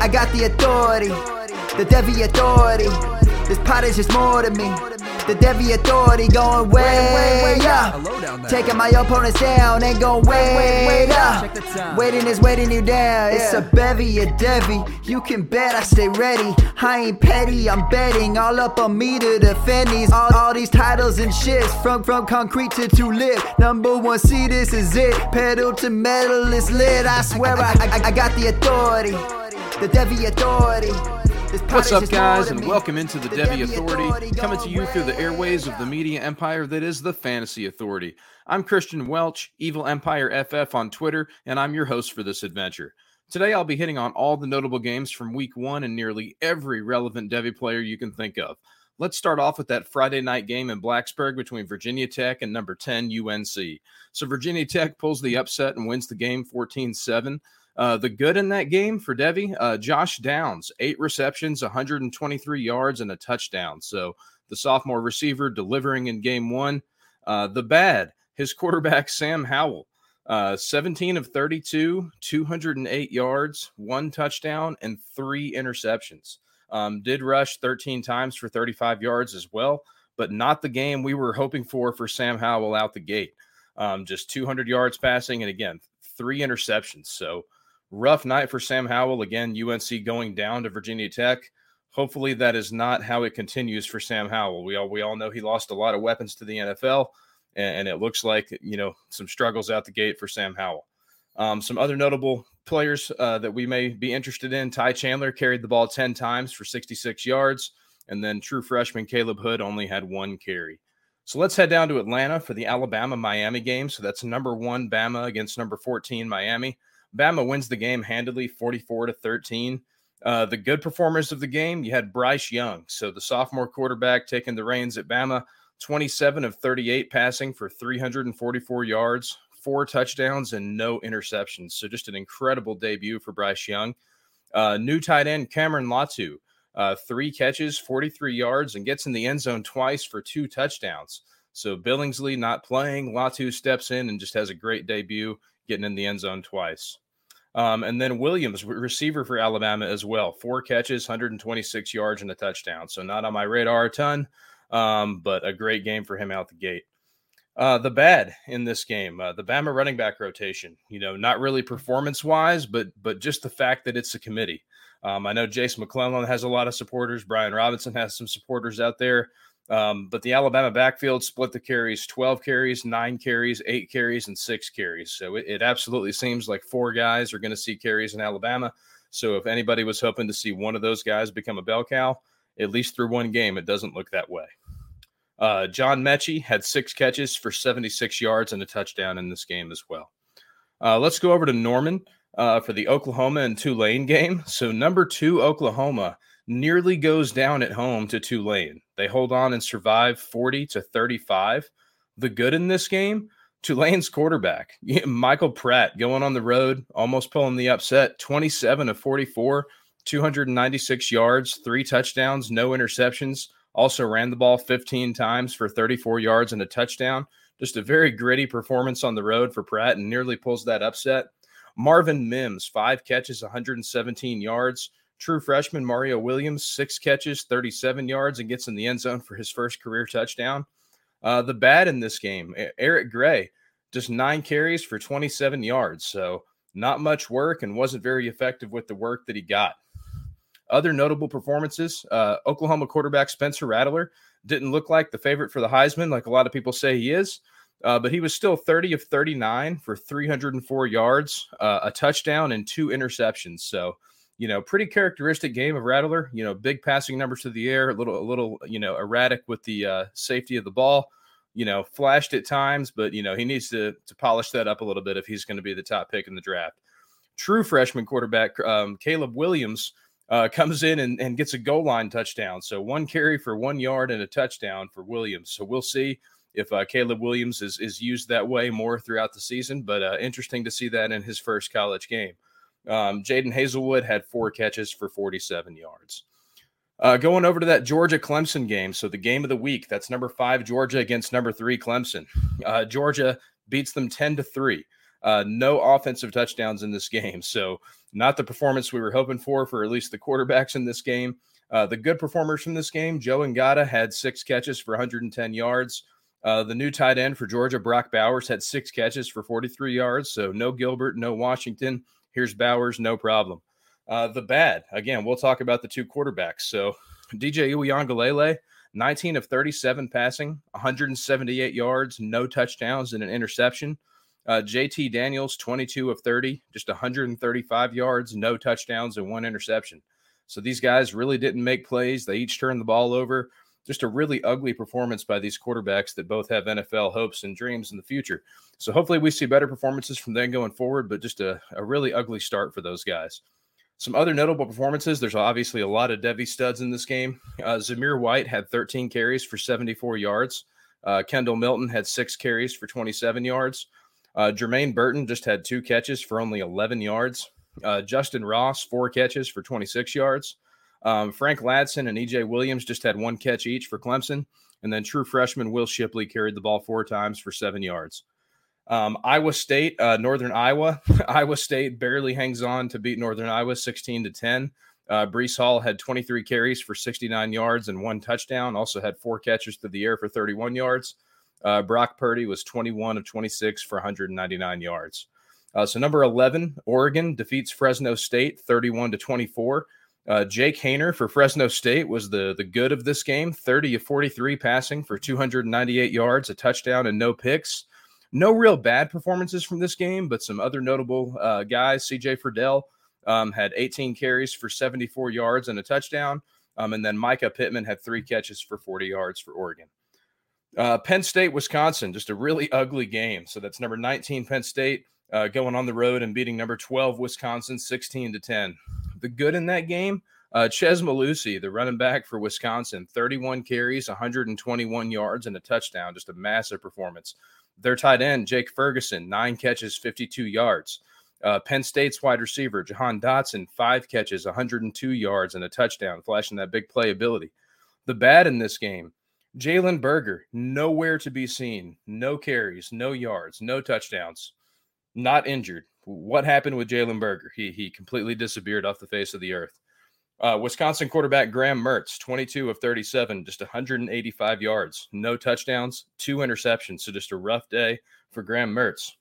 I got the authority, the Devy authority. This pot is just more to me. The Devy authority going way, way, way up. Taking my opponents down, ain't going way, way, way up. Waiting is waiting you down. It's a bevy, a Devy. You can bet I stay ready. I ain't petty, I'm betting all up on me to defend these. All, all these titles and shits from from concrete to lit. Number one, see this is it. Pedal to metal, it's lit. I swear I, I, I got the authority the Devy Authority. What's up, guys, and welcome into the, the Devy, Authority, Authority coming to you through the airways of the media empire that is the Fantasy Authority. I'm Christian Welch, Evil Empire FF on Twitter, and I'm your host for this adventure. Today, I'll be hitting on all the notable games from week one and nearly every relevant Devy player you can think of. Let's start off with that Friday night game in Blacksburg between Virginia Tech and number 10 UNC. So, Virginia Tech pulls the upset and wins the game 14 7. Uh, the good in that game for Devy, uh, Josh Downs, eight receptions, 123 yards, and a touchdown. So the sophomore receiver delivering in game one. Uh, the bad, his quarterback, Sam Howell, uh, 17 of 32, 208 yards, one touchdown, and three interceptions. Um, did rush 13 times for 35 yards as well, but not the game we were hoping for for Sam Howell out the gate. Um, just 200 yards passing, and again, three interceptions. So, rough night for Sam Howell. Again, UNC going down to Virginia Tech. Hopefully, that is not how it continues for Sam Howell. We all we all know he lost a lot of weapons to the NFL, and, and it looks like you know some struggles out the gate for Sam Howell. Um, some other notable players uh, that we may be interested in: Ty Chandler carried the ball ten times for 66 yards, and then true freshman Caleb Hood only had one carry. So let's head down to Atlanta for the Alabama Miami game. So that's number one Bama against number 14 Miami. Bama wins the game handily, 44 to 13. Uh, the good performers of the game, you had Bryce Young. So the sophomore quarterback taking the reins at Bama, 27 of 38 passing for 344 yards, four touchdowns, and no interceptions. So just an incredible debut for Bryce Young. Uh, new tight end Cameron Latu, uh, three catches, 43 yards, and gets in the end zone twice for two touchdowns. So Billingsley not playing, Latu steps in and just has a great debut getting in the end zone twice. Um, and then Williams, receiver for Alabama as well, four catches, 126 yards, and a touchdown. So not on my radar a ton, um, but a great game for him out the gate. Uh, the bad in this game, uh, the Bama running back rotation. You know, not really performance wise, but but just the fact that it's a committee. Um, I know Jason McClellan has a lot of supporters. Brian Robinson has some supporters out there. Um, but the Alabama backfield split the carries 12 carries, nine carries, eight carries, and six carries. So it, it absolutely seems like four guys are going to see carries in Alabama. So if anybody was hoping to see one of those guys become a bell cow, at least through one game, it doesn't look that way. Uh, John Metchie had six catches for 76 yards and a touchdown in this game as well. Uh, let's go over to Norman uh, for the Oklahoma and Tulane game. So, number two, Oklahoma nearly goes down at home to Tulane. They hold on and survive 40 to 35. The good in this game, Tulane's quarterback, Michael Pratt, going on the road, almost pulling the upset, 27 of 44, 296 yards, three touchdowns, no interceptions. Also ran the ball 15 times for 34 yards and a touchdown. Just a very gritty performance on the road for Pratt and nearly pulls that upset. Marvin Mims, five catches, 117 yards. True freshman Mario Williams, six catches, 37 yards, and gets in the end zone for his first career touchdown. Uh, the bad in this game, Eric Gray, just nine carries for 27 yards. So not much work and wasn't very effective with the work that he got. Other notable performances uh, Oklahoma quarterback Spencer Rattler didn't look like the favorite for the Heisman, like a lot of people say he is. Uh, but he was still 30 of 39 for 304 yards, uh, a touchdown, and two interceptions. So you know, pretty characteristic game of Rattler. You know, big passing numbers to the air, a little, a little, you know, erratic with the uh, safety of the ball. You know, flashed at times, but you know he needs to to polish that up a little bit if he's going to be the top pick in the draft. true freshman quarterback um, Caleb Williams uh, comes in and, and gets a goal line touchdown. So one carry for one yard and a touchdown for Williams. So we'll see if uh, Caleb Williams is is used that way more throughout the season. But uh, interesting to see that in his first college game. Um, Jadon Haselwood had four catches for 47 yards. Uh, going over to that Georgia Clemson game. So the game of the week, that's number five Georgia against number three Clemson. Uh, Georgia beats them 10 to three. Uh, no offensive touchdowns in this game. So not the performance we were hoping for for at least the quarterbacks in this game. Uh, the good performers from this game, Joe Ngata had six catches for 110 yards. Uh, the new tight end for Georgia, Brock Bowers, had six catches for 43 yards. So no Gilbert, no Washington. Here's Bowers, no problem. Uh, the bad, again, we'll talk about the two quarterbacks. So DJ Uiagalelei, 19 of 37 passing, 178 yards, no touchdowns, and an interception. Uh, JT Daniels, 22 of 30, just 135 yards, no touchdowns, and one interception. So these guys really didn't make plays. They each turned the ball over. Just a really ugly performance by these quarterbacks that both have NFL hopes and dreams in the future. So hopefully we see better performances from them going forward, but just a, a really ugly start for those guys. Some other notable performances. There's obviously a lot of Devy studs in this game. Uh, Zamir White had 13 carries for 74 yards. Uh, Kendall Milton had six carries for 27 yards. Uh, Jermaine Burton just had two catches for only 11 yards. Uh, Justin Ross, four catches for 26 yards. Um, Frank Ladson and EJ Williams just had one catch each for Clemson. And then true freshman Will Shipley carried the ball four times for seven yards. Um, Iowa State, uh, Northern Iowa. Iowa State barely hangs on to beat Northern Iowa 16 to 10. Uh, Breece Hall had 23 carries for 69 yards and one touchdown. Also had four catches through the air for 31 yards. Uh, Brock Purdy was 21 of 26 for 199 yards. Uh, so number 11, Oregon defeats Fresno State 31 to 24. Uh, Jake Haener for Fresno State was the the good of this game, 30 of 43 passing for 298 yards, a touchdown, and no picks. No real bad performances from this game, but some other notable uh, guys. CJ Verdell um, had 18 carries for 74 yards and a touchdown. Um, and then Mycah Pittman had three catches for 40 yards for Oregon. Uh, Penn State, Wisconsin, just a really ugly game. So that's number 19 Penn State uh, going on the road and beating number 12 Wisconsin 16 to 10. The good in that game, uh, Chez Mellusi, the running back for Wisconsin, 31 carries, 121 yards, and a touchdown. Just a massive performance. Their tight end, Jake Ferguson, nine catches, 52 yards. Uh, Penn State's wide receiver, Jahan Dotson, five catches, 102 yards, and a touchdown, flashing that big playability. The bad in this game, Jalen Berger, nowhere to be seen. No carries, no yards, no touchdowns. Not injured. What happened with Jalen Berger? He he completely disappeared off the face of the earth. Uh, Wisconsin quarterback Graham Mertz, 22 of 37, just 185 yards, no touchdowns, two interceptions. So just a rough day for Graham Mertz.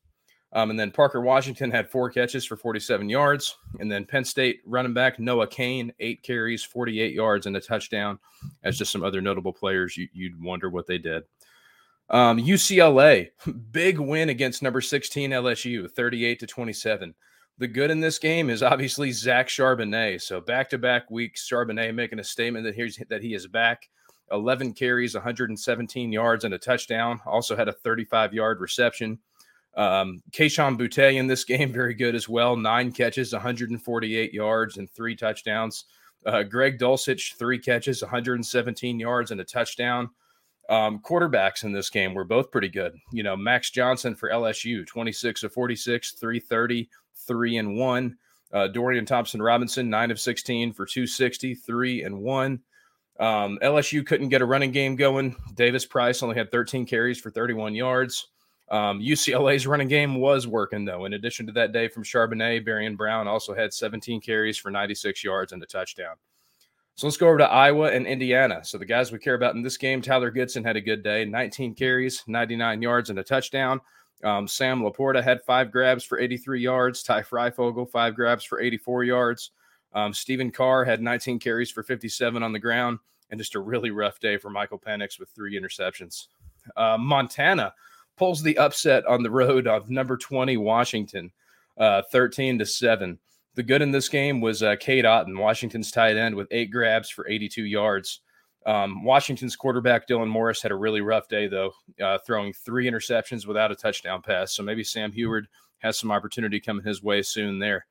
Um, and then Parker Washington had four catches for 47 yards. And then Penn State running back Noah Cain, eight carries, 48 yards, and a touchdown. As just some other notable players, you, would wonder what they did. Um, UCLA, big win against number 16 LSU, 38 to 27. The good in this game is obviously Zach Charbonnet. So back to back weeks, Charbonnet making a statement that he's that he is back. 11 carries, 117 yards, and a touchdown. Also had a 35 yard reception. Um, Kayshon Boutte in this game, very good as well. Nine catches, 148 yards, and three touchdowns. Uh, Greg Dulcich, three catches, 117 yards, and a touchdown. Um, quarterbacks in this game were both pretty good. You know, Max Johnson for LSU, 26 of 46, 330, 3 and 1. Uh, Dorian Thompson Robinson, 9 of 16 for 260, 3 and 1. Um, LSU couldn't get a running game going. Davis Price only had 13 carries for 31 yards. Um, UCLA's running game was working, though. In addition to that day from Charbonnet, Barion Brown also had 17 carries for 96 yards and a touchdown. So let's go over to Iowa and Indiana. So the guys we care about in this game, Tyler Goodson had a good day 19 carries, 99 yards, and a touchdown. Um, Sam Laporta had five grabs for 83 yards. Ty Fryfogle, five grabs for 84 yards. Um, Stephen Carr had 19 carries for 57 on the ground. And just a really rough day for Michael Penix with three interceptions. Uh, Montana pulls the upset on the road of number 20 Washington, uh, 13 to 7. The good in this game was uh, Cade Otton, Washington's tight end, with eight grabs for 82 yards. Um, Washington's quarterback Dylan Morris had a really rough day, though, uh, throwing three interceptions without a touchdown pass. So maybe Sam Huard has some opportunity coming his way soon there.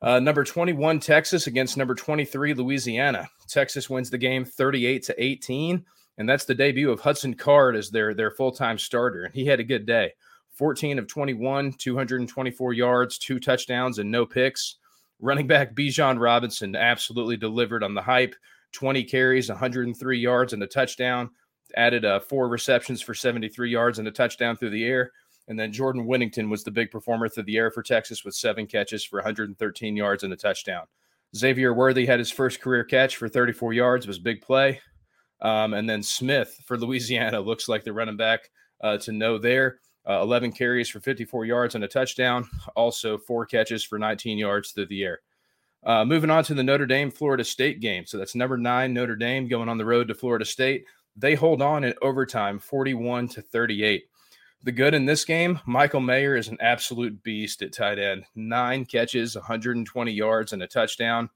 Uh, number 21, Texas against number 23, Louisiana. Texas wins the game 38 to 18, and that's the debut of Hudson Card as their, their full time starter. And he had a good day 14 of 21, 224 yards, two touchdowns, and no picks. Running back Bijan Robinson absolutely delivered on the hype 20 carries, 103 yards, and a touchdown. Added uh, four receptions for 73 yards and a touchdown through the air. And then Jordan Whittington was the big performer through the air for Texas with seven catches for 113 yards and a touchdown. Xavier Worthy had his first career catch for 34 yards, was big play. Um, and then Smith for Louisiana looks like the running back uh, to know there. Uh, 11 carries for 54 yards and a touchdown. Also, four catches for 19 yards through the air. Uh, moving on to the Notre Dame Florida State game. So that's number nine Notre Dame going on the road to Florida State. They hold on in overtime, 41 to 38. The good in this game, Michael Mayer is an absolute beast at tight end. Nine catches, 120 yards, and a touchdown.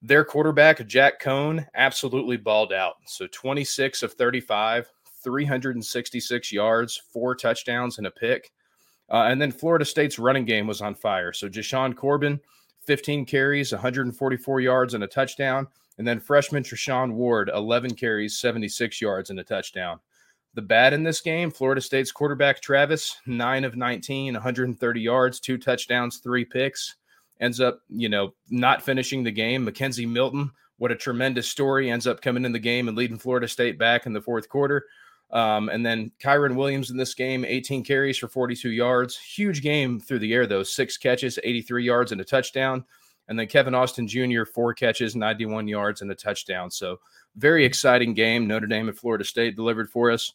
Their quarterback, Jack Coan, absolutely balled out. So 26 of 35, 366 yards, four touchdowns, and a pick. Uh, and then Florida State's running game was on fire. So Jashaun Corbin, 15 carries, 144 yards, and a touchdown. And then freshman Treshaun Ward, 11 carries, 76 yards, and a touchdown. The bad in this game, Florida State's quarterback Travis, 9 of 19, 130 yards, two touchdowns, three picks. Ends up, you know, not finishing the game. McKenzie Milton, what a tremendous story, ends up coming in the game and leading Florida State back in the fourth quarter. Um, and then Kyren Williams in this game, 18 carries for 42 yards. Huge game through the air, though. Six catches, 83 yards, and a touchdown. And then Kevin Austin Jr., four catches, 91 yards, and a touchdown. So, very exciting game. Notre Dame and Florida State delivered for us.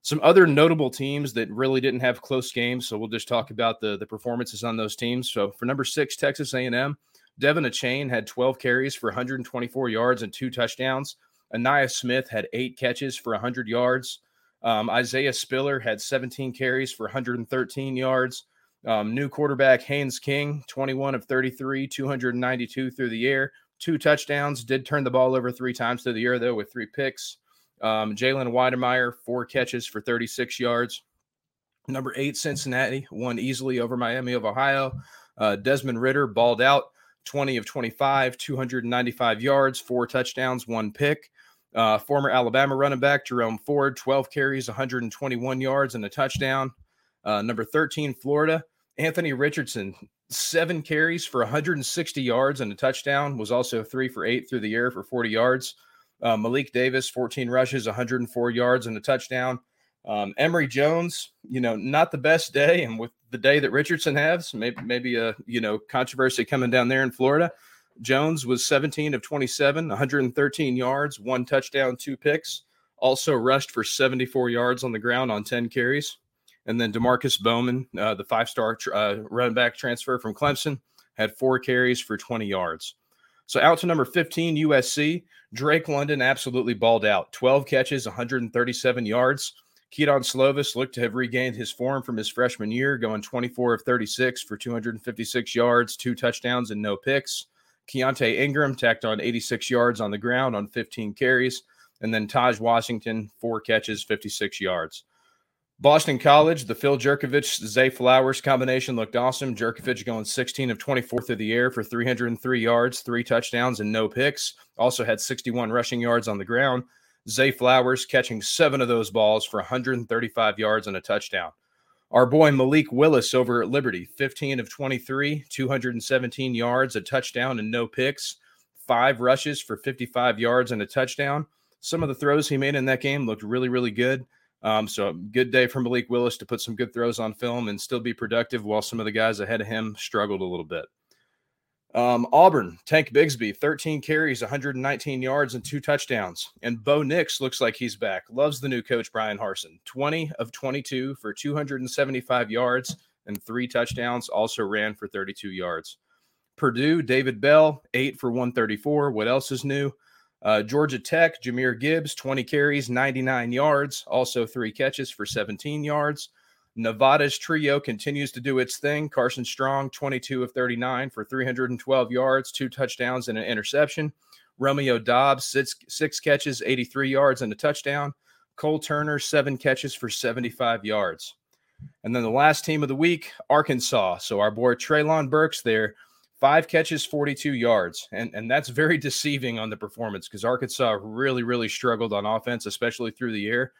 Some other notable teams that really didn't have close games. So, we'll just talk about the, the performances on those teams. So, for number six, Texas A&M, De'Von Achane had 12 carries for 124 yards and two touchdowns. Ainias Smith had eight catches for 100 yards. Um, Isaiah Spiller had 17 carries for 113 yards. Um, new quarterback Haynes King, 21 of 33, 292 through the air, two touchdowns. Did turn the ball over three times through the air, though, with three picks. Um, Jalen Wydermyer, four catches for 36 yards. Number eight, Cincinnati, won easily over Miami of Ohio. Uh, Desmond Ridder balled out, 20 of 25, 295 yards, four touchdowns, one pick. Uh, former Alabama running back Jerome Ford, 12 carries, 121 yards, and a touchdown. Uh, number 13, Florida, Anthony Richardson, seven carries for 160 yards and a touchdown, was also three for eight through the air for 40 yards. Uh, Malik Davis, 14 rushes, 104 yards, and a touchdown. Um, Emory Jones, you know, not the best day, and with the day that Richardson has, maybe maybe a you know controversy coming down there in Florida. Jones was 17 of 27, 113 yards, one touchdown, two picks. Also rushed for 74 yards on the ground on 10 carries. And then Demarkcus Bowman, uh, the five star uh, running back transfer from Clemson, had four carries for 20 yards. So out to number 15, USC. Drake London absolutely balled out 12 catches, 137 yards. Kedon Slovis looked to have regained his form from his freshman year, going 24 of 36 for 256 yards, two touchdowns, and no picks. Keaontay Ingram tacked on 86 yards on the ground on 15 carries. And then Tahj Washington, four catches, 56 yards. Boston College, the Phil Jurkovec, Zay Flowers combination looked awesome. Jurkovec going 16 of 24 through the air for 303 yards, three touchdowns, and no picks. Also had 61 rushing yards on the ground. Zay Flowers catching seven of those balls for 135 yards and a touchdown. Our boy Malik Willis over at Liberty, 15 of 23, 217 yards, a touchdown, and no picks. Five rushes for 55 yards and a touchdown. Some of the throws he made in that game looked really, really good. Um, so, good day for Malik Willis to put some good throws on film and still be productive while some of the guys ahead of him struggled a little bit. Um, Auburn, Tank Bigsby, 13 carries, 119 yards, and two touchdowns. And Bo Nix looks like he's back. Loves the new coach, Bryan Harsin. 20 of 22 for 275 yards and three touchdowns. Also ran for 32 yards. Purdue, David Bell, eight for 134. What else is new? Uh, Georgia Tech, Jahmyr Gibbs, 20 carries, 99 yards. Also three catches for 17 yards. Nevada's trio continues to do its thing. Carson Strong, 22 of 39 for 312 yards, two touchdowns, and an interception. Romeo Doubs, six, six catches, 83 yards, and a touchdown. Cole Turner, seven catches for 75 yards. And then the last team of the week, Arkansas. So our boy Treylon Burks there, five catches, 42 yards. And, and that's very deceiving on the performance because Arkansas really, really struggled on offense, especially through the air.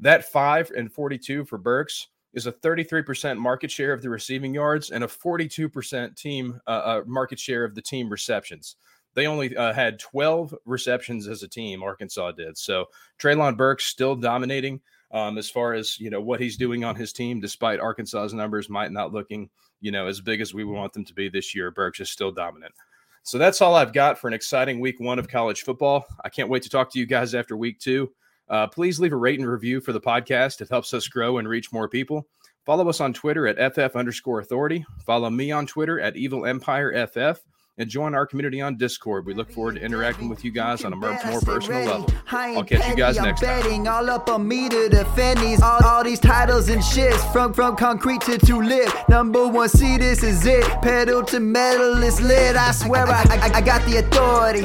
That five and 42 for Burks is a 33% market share of the receiving yards and a 42% team uh, uh, market share of the team receptions. They only uh, had 12 receptions as a team, Arkansas did. So Treylon Burks still dominating um, as far as, you know, what he's doing on his team, despite Arkansas's numbers might not looking – you know, as big as we want them to be this year. Burks is still dominant. So that's all I've got for an exciting week one of college football. I can't wait to talk to you guys after week two. Uh, please leave a rate and review for the podcast. It helps us grow and reach more people. Follow us on Twitter at FF underscore authority. Follow me on Twitter at Evil Empire FF and join our community on Discord. We look forward to interacting with you guys on a more, more personal level. I'll catch you guys next time. All up on me to defend these all, all these titles and shits from from concrete to tulip. Number one, see this is it. Pedal to metal is lit. I swear I, I, I got the authority,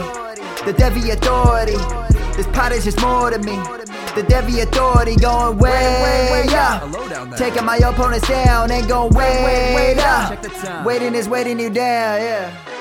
the Devy authority. This pot is just more to me. The Devy authority going way, way, way up. Taking my opponents down and going way, way, way up. Waiting is waiting you down, yeah.